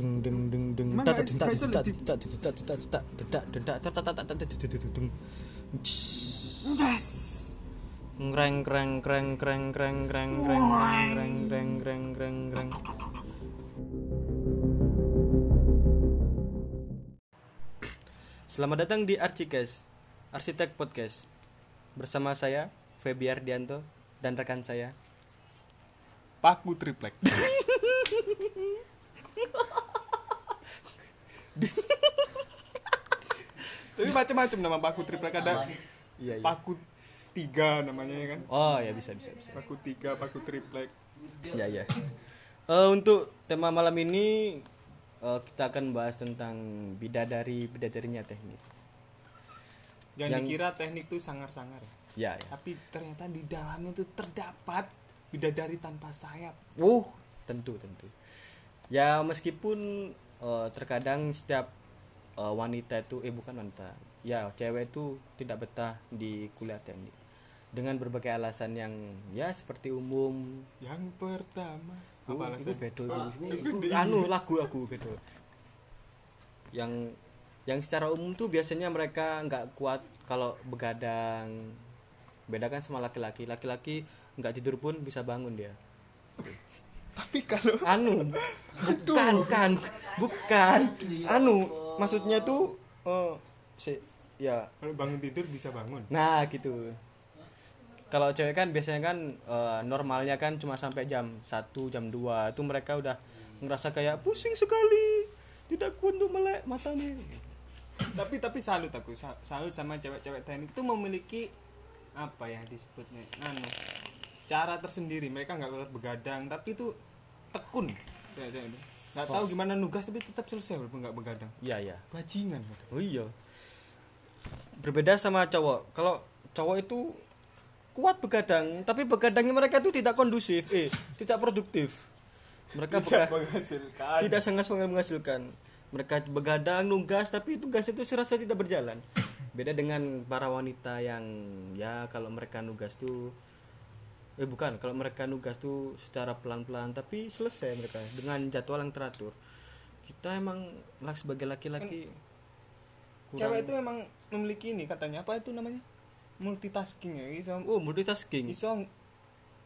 deng deng deng deng tak tak tak tak tak tak tak tak tak tak tak tak tak tak tak tak tak deng Yes. ngreng kreng kreng kreng kreng kreng kreng kreng kreng kreng kreng kreng Selamat datang di Archicast Arsitek Podcast bersama saya Feby Ardianto dan rekan saya Paku triplek. Tapi macam-macam nama paku triplek ada Iya iya paku tiga namanya ya kan. Oh ya bisa bisa bisa Paku tiga, paku triplek. Ya ya. Eh, untuk tema malam ini eh, kita akan bahas tentang bidadari bidadarinya teknik. Jangan Yang- dikira teknik tuh sangar-sangar. Ya ya. Tapi ternyata di dalamnya tuh terdapat bidadari tanpa sayap. Uh tentu tentu. Ya meskipun eh, terkadang setiap eh, wanita itu eh bukan wanita. Ya cewek itu tidak betah di kuliah teknik. Dengan berbagai alasan yang ya seperti umum. Yang pertama Oh, apa itu alasan? bedo itu, itu anu lagu aku bedo yang yang secara umum tuh biasanya mereka nggak kuat kalau begadang. Beda kan sama laki-laki. Laki-laki nggak tidur pun bisa bangun dia Tapi kalau anu bukan kan bukan. Anu maksudnya tuh eh, si ya. Kalau bangun tidur bisa bangun. nah gitu. Kalau cewek kan biasanya kan eh, normalnya kan cuma sampai jam 1 jam 2 itu mereka udah ngerasa kayak pusing sekali. Tidak kuat untuk melek matanya. Tapi tapi salut aku. Sa- salut sama cewek-cewek teknik itu memiliki apa ya disebutnya? Anu cara tersendiri. Mereka nggak begadang. Tapi itu tekun. Cewek-cewek itu. nggak tahu gimana nugas tapi tetap selesai walaupun nggak begadang. Iya iya. Bajingan oh iya. Berbeda sama cowok. Kalau cowok itu kuat begadang tapi begadangnya mereka itu tidak kondusif eh tidak produktif. Mereka tidak menghasilkan. tidak sangat sangat menghasilkan. Mereka begadang nugas tapi tugas itu serasa tidak berjalan. Beda dengan para wanita yang ya kalau mereka nugas tuh eh bukan. Kalau mereka nugas tuh secara pelan-pelan tapi selesai mereka dengan jadwal yang teratur. Kita emang lah sebagai laki-laki cewek itu emang memiliki ini katanya. Apa itu namanya? Multitasking ya iso oh multitasking. iso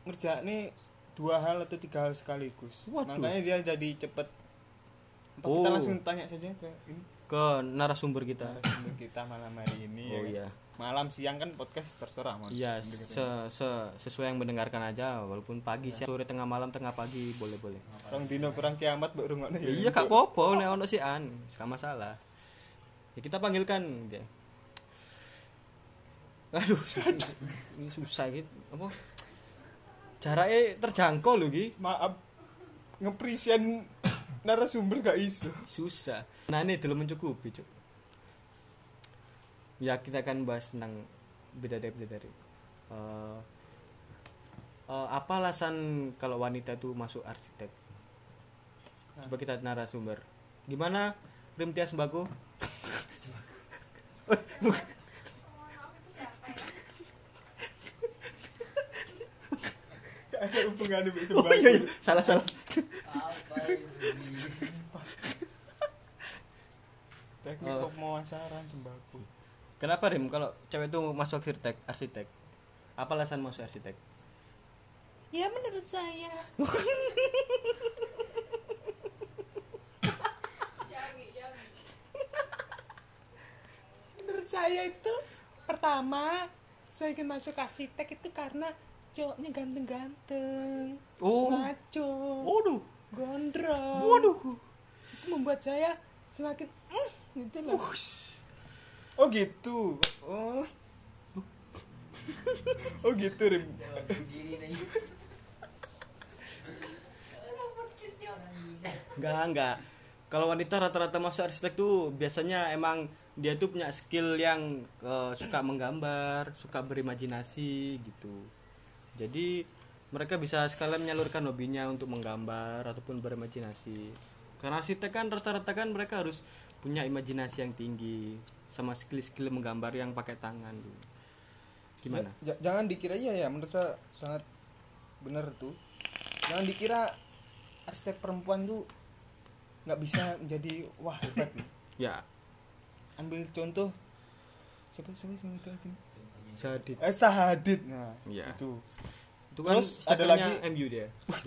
ngerjain dua hal atau tiga hal sekaligus. Waduh. makanya dia jadi cepet. Apa Oh. kita langsung tanya saja ke ini ke narasumber kita. Narasumber kita malam hari ini oh ya. kan? iya. Malam siang kan podcast terserah mau iya se- se- sesuai yang mendengarkan aja walaupun pagi siang sore tengah malam tengah pagi boleh boleh Rong dino kurang kiamat mbok rungokno ya. iya kak popo nek ono si an. Gak masalah. Ya kita panggilkan dia. Aduh ini susah gitu. Apa? Jaraknya terjangkau loh Gi. Maaf. Ngeprisian narasumber gak iso. susah. Nah ini dulu mencukupi cuk. Ya kita akan bahas tentang bidadari bidadari Eh, eh, apa alasan kalau wanita itu masuk arsitek? Coba kita narasumber. Gimana Rimtia Sembako Gak ada hubungannya mbek oh iya, iya. salah salah Teknik Oh. pemasaran sembako. kenapa Rim kalau cewek itu masuk arsitek arsitek apa alasan masuk arsitek Ya menurut saya. menurut saya itu pertama saya ingin masuk arsitek itu karena cowoknya ganteng-ganteng, oh maco, waduh gondrong. waduh Itu membuat saya semakin mm, gitu loh. Oh gitu. Oh. oh gitu Rim. Enggak, enggak. Kalau wanita rata-rata masuk arsitek tuh biasanya emang dia tuh punya skill yang eh, suka menggambar, suka berimajinasi gitu. Jadi mereka bisa sekalian menyalurkan hobinya untuk menggambar ataupun berimajinasi. Karena arsitek kan rata-rata kan mereka harus punya imajinasi yang tinggi sama skill-skill menggambar yang pakai tangan gitu. Gimana? Ja- jangan dikira iya ya menurut saya sangat benar tuh. Jangan dikira arsitek perempuan tuh nggak bisa menjadi wah hebat nih. ya ambil contoh siapa siapa siapa itu aja Sadit eh Sahadit nah Iya. itu itu kan Terus ada lagi- MU dia.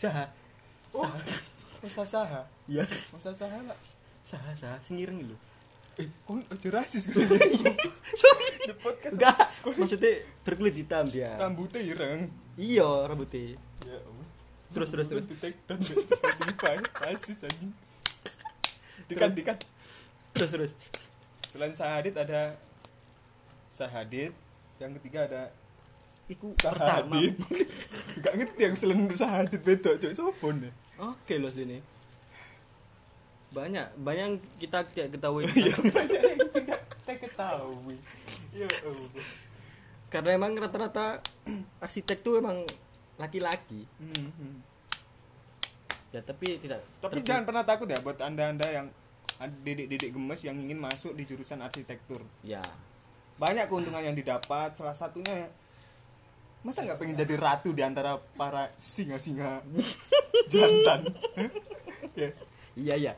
Saha. Sah. Masa Saha? Iya. Masa Saha lah sah sah sengireng lu eh kok aja rasis gue sorry. Di podcast enggak. maksudnya berkulit hitam dia. Rambutnya ireng. Iya rambutnya. Ya terus terus terus. Di take down rasis anjing. Dikat dikat terus terus. Selain Sahadit ada Sahadit yang ketiga ada iku pertama. Gak ngerti yang selain Sahadit beda coy sopo nih oke loh sini banyak banyak yang kita tidak ketahui. Tidak tidak ketahui. Ya Allah. Karena emang rata-rata arsitek tuh emang laki-laki. Mhm. ya tapi tidak tapi jangan pernah takut ya buat anda anda yang didik-didik gemes yang ingin masuk di jurusan arsitektur. Ya. Banyak keuntungan yang didapat. Salah satunya ya, masa nggak pengen jadi ratu di antara para singa-singa jantan? Ya. Iya iya.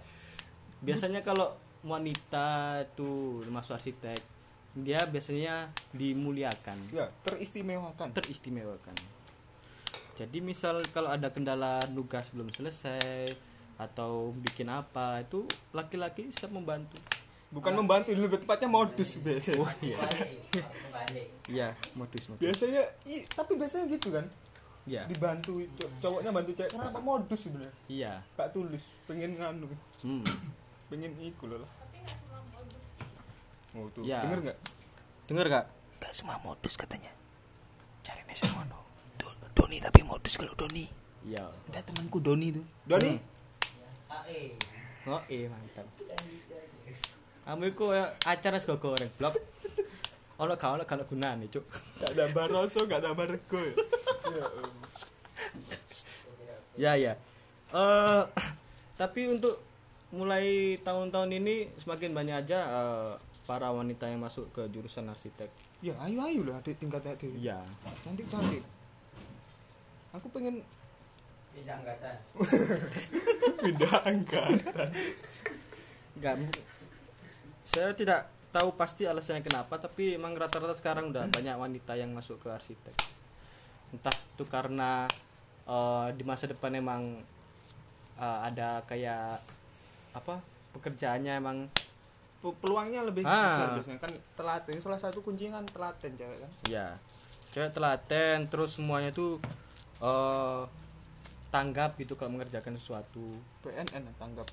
Biasanya kalau wanita tuh masuk arsitek dia biasanya dimuliakan. Ya teristimewakan. Teristimewakan. Jadi misal kalau ada kendala nugas belum selesai atau bikin apa itu laki-laki siap membantu bukan membantu lebih tepatnya modus biasanya. Oh iya. Balik iya modus modus. Biasanya i, tapi biasanya gitu kan? Iya. Dibantu co- cowoknya bantu cewek kenapa modus sebenarnya? Iya. Gak tulus pengen nganu. Hmm. pengen iku loh lah. Oh tuh. Ya. denger nggak denger gak? Gak semua modus katanya. Cari nasi mono Do- Doni tapi modus kalau Doni. Iya. Ada temanku Doni tuh. Doni? Oh iya mantap kamu itu kayak acara sego goreng blok. Ono gak ono gak gunane cuk. Gak ada baroso gak ada barego ya. Ya eh tapi untuk mulai tahun-tahun ini semakin banyak aja eh, para wanita yang masuk ke jurusan arsitek. Ya ayo ayo lah adik tingkat adik. Ya. Cantik cantik aku pengen tidak angkatan. Pindah angkatan. Nggak saya tidak tahu pasti alasannya kenapa tapi emang rata-rata sekarang udah banyak wanita yang masuk ke arsitek. Entah itu karena eh, di masa depan emang eh, ada kayak apa pekerjaannya emang pe- peluangnya lebih Ah. besar biasanya. Kan telaten salah satu kuncinya kan telaten cewek kan? Ya cewek telaten terus semuanya tuh eh tanggap gitu kalau mengerjakan sesuatu. PNN tanggap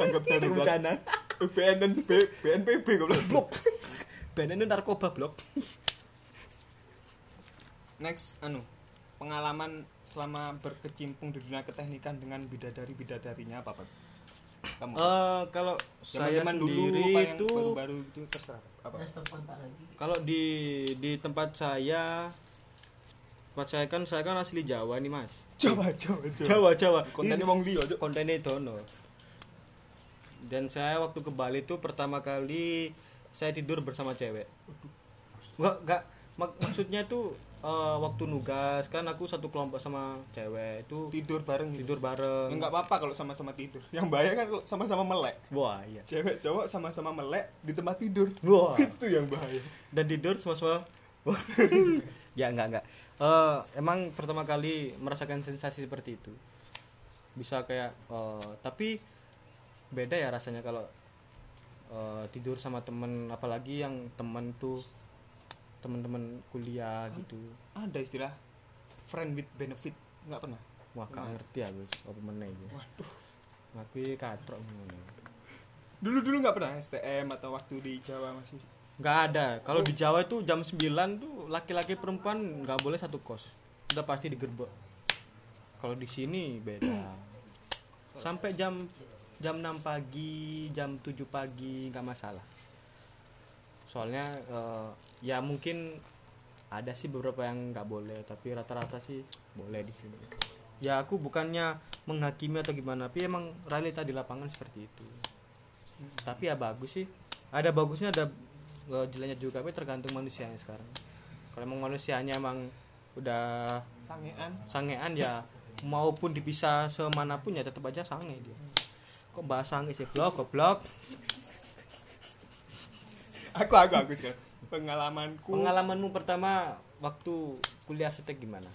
tanggap darurat bencana Eh, PNN B, BNPB goblok. Blok. BNN narkoba blok. Next anu pengalaman selama berkecimpung di dunia keteknikan dengan bidadari bidadarinya apa pak? Kamu? Eh, kalau saya sendiri yang itu baru-baru itu terserah apa? Kalau di di tempat saya tempat saya kan saya kan asli Jawa nih mas. Jawa Jawa Jawa. Jawa kontennya wong liya kontennya dono dan saya waktu ke Bali tuh pertama kali saya tidur bersama cewek. Enggak enggak mak- maksudnya tuh eh, waktu nugas kan aku satu kelompok sama cewek itu tidur bareng gitu. tidur bareng. Nggak apa-apa kalau sama-sama tidur. Yang bahaya kan kalau sama-sama melek. Wah iya. Cewek cowok sama-sama melek di tempat tidur. Wah. Itu yang bahaya. Dan tidur sama-sama. Ya enggak enggak Eh, emang pertama kali merasakan sensasi seperti itu. Bisa kayak eh, tapi beda ya rasanya kalau eh, tidur sama temen apalagi yang temen tuh temen-temen kuliah gitu. ada istilah friend with benefit nggak pernah? Wah gak ngerti aku apa meneh iki. Waduh. Aku katrok dulu dulu nggak pernah STM atau waktu di Jawa masih? Nggak ada. Kalau di Jawa itu jam 9 tuh laki-laki perempuan nggak boleh satu kos. Udah pasti digerbek. Kalau di sini beda. Sampai jam jam 6 pagi jam 7 pagi nggak masalah. Soalnya eh, ya mungkin ada sih beberapa yang nggak boleh tapi rata-rata sih boleh di sini. Ya aku bukannya menghakimi atau gimana tapi emang realita di lapangan seperti itu. Tapi ya bagus sih. Ada bagusnya ada jeleknya juga tapi tergantung manusianya sekarang. Kalau emang manusianya emang udah sangean. sangean ya maupun dipisah semanapun ya tetap aja sange dia kok bahas sange sih blok goblok. Aku aku aku sekarang pengalamanku pengalamanmu pertama waktu kuliah setek gimana?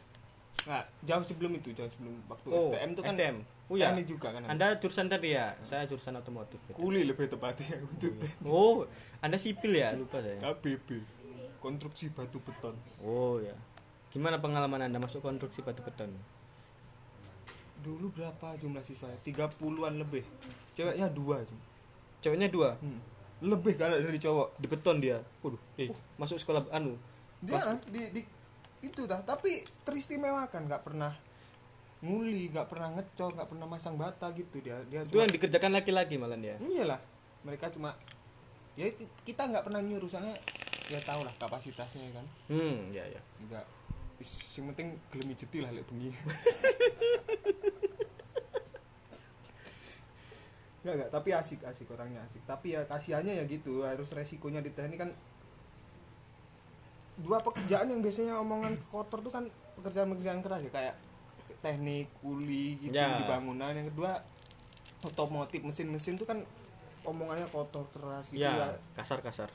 Nah, jauh sebelum itu jauh sebelum waktu Oh, STM itu kan STM. Oh ya. teknik juga kan? Anda jurusan tadi ya? Saya jurusan otomotif kuli lebih tepatnya untuk oh anda sipil ya? Lupa saya. KBB konstruksi batu beton. Oh ya. Gimana pengalaman anda masuk konstruksi batu beton dulu berapa jumlah siswa 30-an lebih. Ceweknya dua cuma. ceweknya dua? Hmm. lebih kalau dari cowok. Di beton dia? Waduh eh masuk sekolah anu dia di, di itu dah. Tapi teristimewakan nggak pernah nguli nggak pernah ngecor nggak pernah masang bata gitu. Dia dia itu yang dikerjakan laki-laki malah dia? Iyalah. Mereka cuma ya itu- kita nggak pernah nyuruh soalnya ya tau lah kapasitasnya kan. Hmm ya ya. Nggak. Yang penting gelem jeti lah lek bengi Enggak, enggak, tapi asik asik orangnya asik. Tapi ya kasihannya ya gitu, harus resikonya di teknik kan dua pekerjaan yang biasanya omongan kotor tuh kan pekerjaan-pekerjaan keras ya kayak teknik, kuli gitu Ya. di bangunan. Yang kedua otomotif mesin-mesin tuh kan omongannya kotor keras gitu ya. ya kasar kasar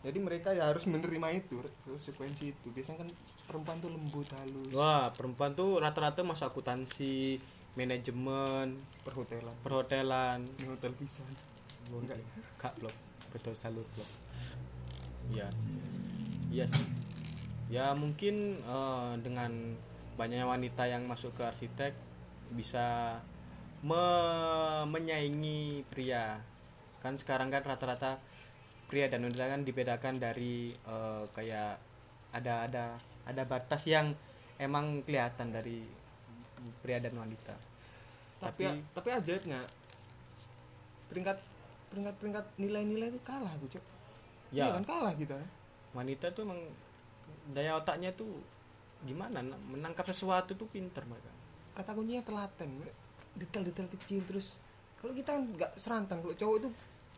Jadi mereka ya harus menerima itu konsekuensi itu. Biasanya kan perempuan tuh lembut halus. wah perempuan tuh rata-rata masuk akuntansi manajemen Perhotelan. perhotelan. Di hotel pisan. enggak. Kak blok betul salur blok. Iya. Iya sih. Ya mungkin eh, dengan banyaknya wanita yang masuk ke arsitek bisa me- menyaingi pria. Kan sekarang kan rata-rata pria dan wanita kan dibedakan dari eh, kayak ada ada ada batas yang emang kelihatan dari pria dan wanita Tapi tapi tapi ajaibnya peringkat peringkat peringkat nilai-nilai itu kalah gue cok. ya Iya kan kalah kita. wanita tuh emang daya otaknya tuh gimana na- menangkap sesuatu tuh pinter mereka Kata kuncinya telaten. Detail-detail kecil terus kalau kita kan nggak serantang kalau cowok itu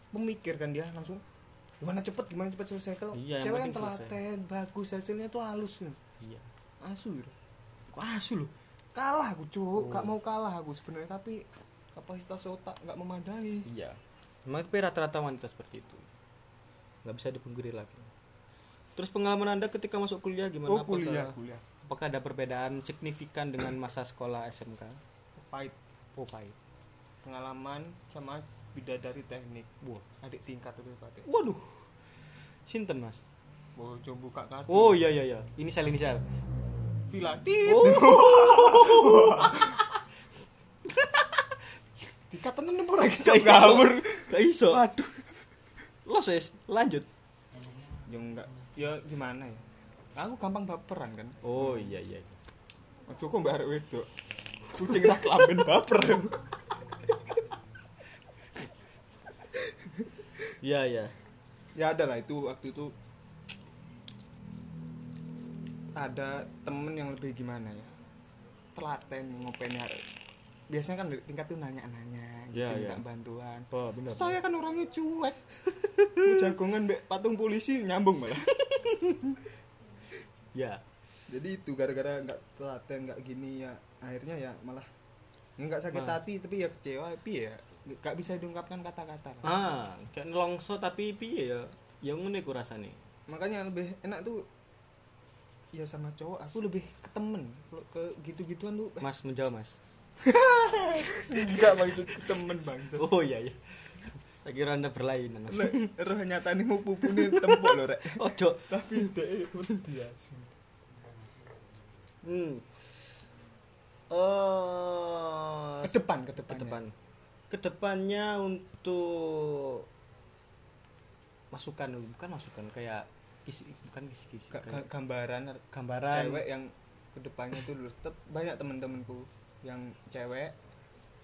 pemikir kan dia langsung gimana cepet gimana cepet selesai kalau Iya, yang cewek kan penting selesai. telaten bagus hasilnya tuh halus loh iya asu gitu. kok asu loh kalah aku cuk. Oh. gak mau kalah aku sebenarnya tapi kapasitas otak nggak memadai. Iya. Emang tapi rata-rata wanita seperti itu. Nggak bisa dipungkiri lagi. Terus pengalaman anda ketika masuk kuliah gimana? Oh kuliah apakah, kuliah apakah ada perbedaan signifikan dengan masa sekolah SMK pahit. Oh pahit. Pengalaman sama bidadari teknik. Wah. adik tingkat itu Pak. waduh. Sinten mas? Coba buka kartu. oh iya iya iya. Inisial inisial Villa oh Dikatakan lagi Gak cok ngawur. Gak iso. Waduh. Lo ses, lanjut. Ya enggak. Ya gimana ya? Aku gampang baperan kan. Oh iya iya. iya. Ojo kok mbak arek wedok. Kucing rak lamben baper. Iya iya. ya ada lah itu waktu itu ada temen yang lebih gimana ya telaten ngopeni arek biasanya kan tingkat tuh nanya-nanya gitu Iya, minta iya. bantuan Oh benar. saya kan orangnya cuek jagongan mbak patung polisi nyambung malah Ya. jadi itu gara-gara nggak telaten nggak gini ya akhirnya ya malah nggak sakit Nah. hati tapi ya kecewa tapi ya nggak bisa diungkapkan kata-kata. Ah, kayak nelongso tapi piye ya? Ya ngono iku rasane. makanya lebih enak tuh ya sama cowok aku lebih ke temen ke gitu-gituan tuh Mas menjawab Mas. enggak maksud ke temen bangsa Oh iya iya. Kira Anda berlainan Mas. Roh nyata nih mau pupune tempok lho rek Ojo. tapi dek biasa Hmm. Eh ke depan ke depan ke depan. Ke depannya untuk masukan bukan masukan kayak kisi bukan kisi-kisi kayak gambaran gambaran. cewek yang ke depannya tuh lulus. Tetap banyak temen-temenku yang cewek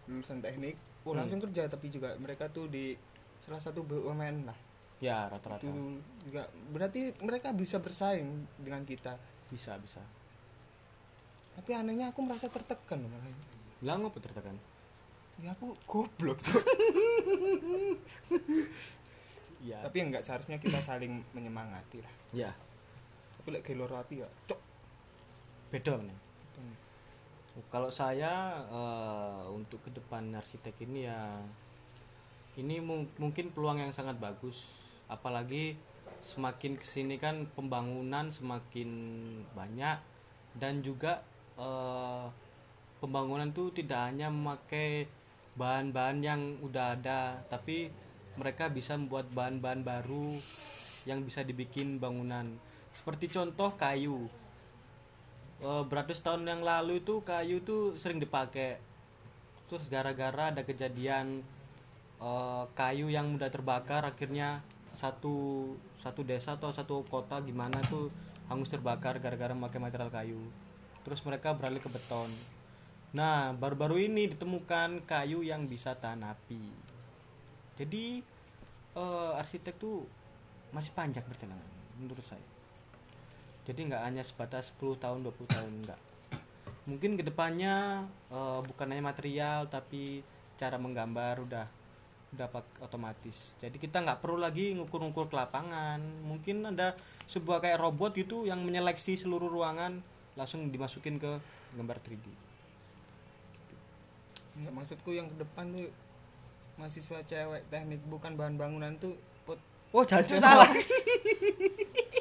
lulusan teknik oh Hmm. langsung kerja tapi juga mereka tuh di salah satu BUMN lah. Ya rata-rata. Itu juga berarti mereka bisa bersaing dengan kita. Bisa bisa. Tapi anehnya aku merasa tertekan malah. Bilang apa tertekan? Ya aku goblok tuh ya tapi enggak seharusnya kita saling menyemangati lah. Ya tapi lek gelor hati ya cok beda nih Kalau saya eh, untuk ke depan arsitek ini ya ini mu- mungkin peluang yang sangat bagus. Apalagi semakin ke sini kan pembangunan semakin banyak dan juga eh, pembangunan tuh tidak hanya memakai bahan-bahan yang udah ada, tapi mereka bisa membuat bahan-bahan baru yang bisa dibikin bangunan. Seperti contoh kayu. Eh, beratus tahun yang lalu itu kayu itu sering dipakai. Terus gara-gara ada kejadian eh, kayu yang mudah terbakar akhirnya satu satu desa atau satu kota gimana tuh hangus terbakar gara-gara memakai material kayu. Terus mereka beralih ke beton. Nah baru-baru ini ditemukan kayu yang bisa tahan api jadi eh, arsitek tuh masih panjang perjalanan menurut saya. Jadi nggak hanya sebatas 10 tahun 20 tahun enggak mungkin ke depannya eh, bukan hanya material tapi cara menggambar udah pak- otomatis. Jadi kita nggak perlu lagi ngukur-ngukur ke lapangan. Mungkin ada sebuah kayak robot gitu yang menyeleksi seluruh ruangan langsung dimasukin ke gambar 3D Enggak maksudku yang ke depan tuh mahasiswa cewek teknik bukan bahan bangunan tuh pot oh jancuk salah.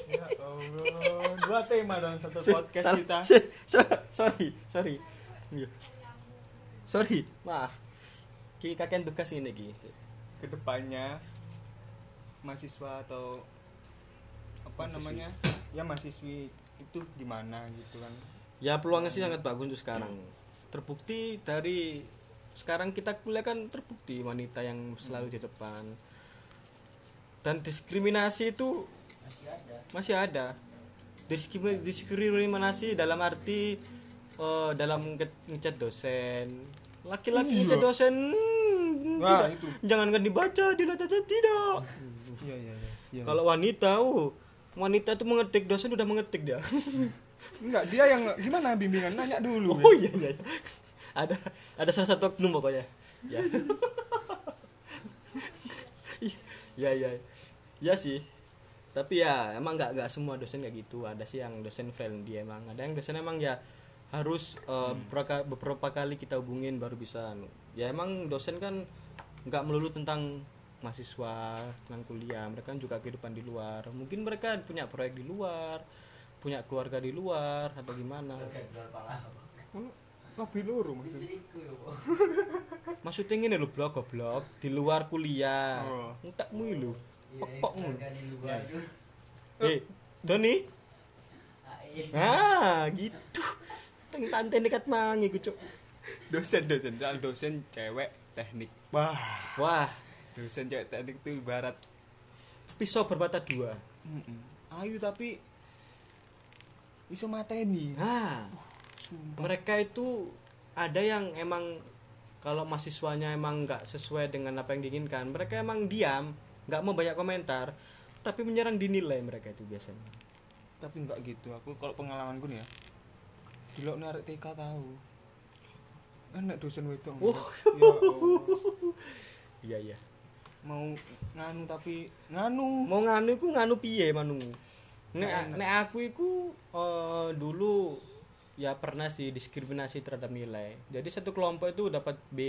Ya Allah dua tema dalam satu podcast Salah. kita. Si- so- sorry sorry. Iya. sorry maaf. Ki kakek tugas ini ki. Ke depannya mahasiswa atau apa Mahasiswi. namanya? Ya mahasiswi itu gimana gitu kan? Ya peluangnya sih sangat bagus untuk sekarang. Terbukti dari sekarang kita kuliah kan terbukti wanita yang selalu di depan dan diskriminasi itu masih ada Diskrimi- diskriminasi dalam arti eh, dalam nge- ngecat dosen laki-laki Iya. ngecat dosen hmm, Wah, tidak. itu. jangankan dibaca saja tidak iya iya iya kalau wanita oh wanita itu mengetik dosen udah mengetik dia enggak dia yang gimana bimbingan nanya dulu Oh iya iya. iya. Ada ada salah satu oknum pokoknya. Ya. ya ya. Ya sih. Tapi ya emang nggak nggak semua dosen kayak gitu. Ada sih yang dosen friendly emang. Ada yang dosen emang ya harus eh, beberapa, beberapa kali kita hubungin baru bisa. anu. Ya emang dosen kan nggak melulu tentang mahasiswa tentang kuliah mereka kan juga kehidupan di luar mungkin mereka punya proyek di luar punya keluarga di luar atau gimana lebih luru maksudnya? Maksudnya ini lho blog goblok. Di luar kuliah. Oh. entakmu lho. Pekok ngono. eh Doni? Ah gitu. Teng tante dekat mangi ku cuk. Dosen dosen. Dosen cewek teknik. Wah. Wah. Dosen cewek teknik tuh ibarat. Pisau bermata dua. Mm-mm. ayu tapi iso mateni nah mereka itu ada yang emang kalau mahasiswanya emang nggak sesuai dengan apa yang diinginkan mereka emang diam nggak mau banyak komentar tapi menyerang dinilai mereka itu biasanya. Tapi enggak gitu. Aku kalau pengalamanku nih ya dulu narik TK tahu. Enak dosen wedok Oh. ya Allah. iya iya. Mau nganu tapi nganu. Mau nganu iku nganu piye manu nek nek aku iku eh, dulu ya pernah sih diskriminasi terhadap nilai. Jadi satu kelompok itu dapat B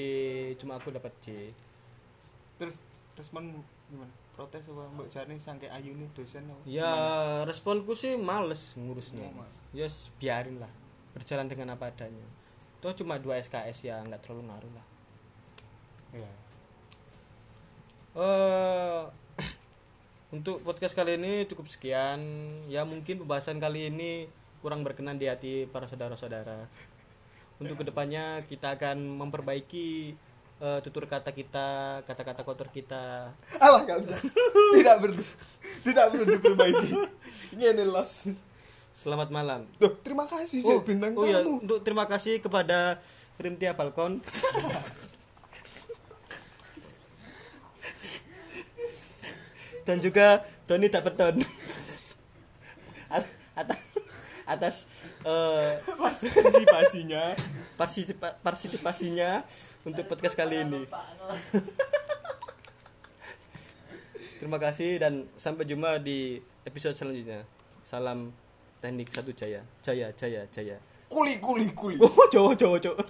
cuma aku dapat C. Terus respon gimana? Protes apa? Mbak Jarni sangke ayu nih dosen apa? ya responku sih males ngurusnya. Mas. yes biarin lah. Berjalan dengan apa adanya. Toh cuma dua SKS ya nggak terlalu ngaruh lah. Ya eh untuk podcast kali ini cukup sekian. Ya mungkin pembahasan kali ini kurang berkenan di hati para saudara-saudara. Untuk ke depannya kita akan memperbaiki eh, tutur kata kita kata-kata kotor kita. Alah gak usah tidak perlu tidak perlu diperbaiki ini ini los selamat malam. Duh, terima kasih sih bintang oh ya tamu. untuk terima kasih kepada Rimtia Falcon. Dan juga Tony At- atas atas eh, partisipasinya. Partisipa- partisipasinya untuk podcast kali ini. Terima kasih dan sampai jumpa di episode selanjutnya. Salam teknik satu jaya. Jaya jaya jaya. Kuli kuli kuli. Oh, Jawa Jawa Jawa.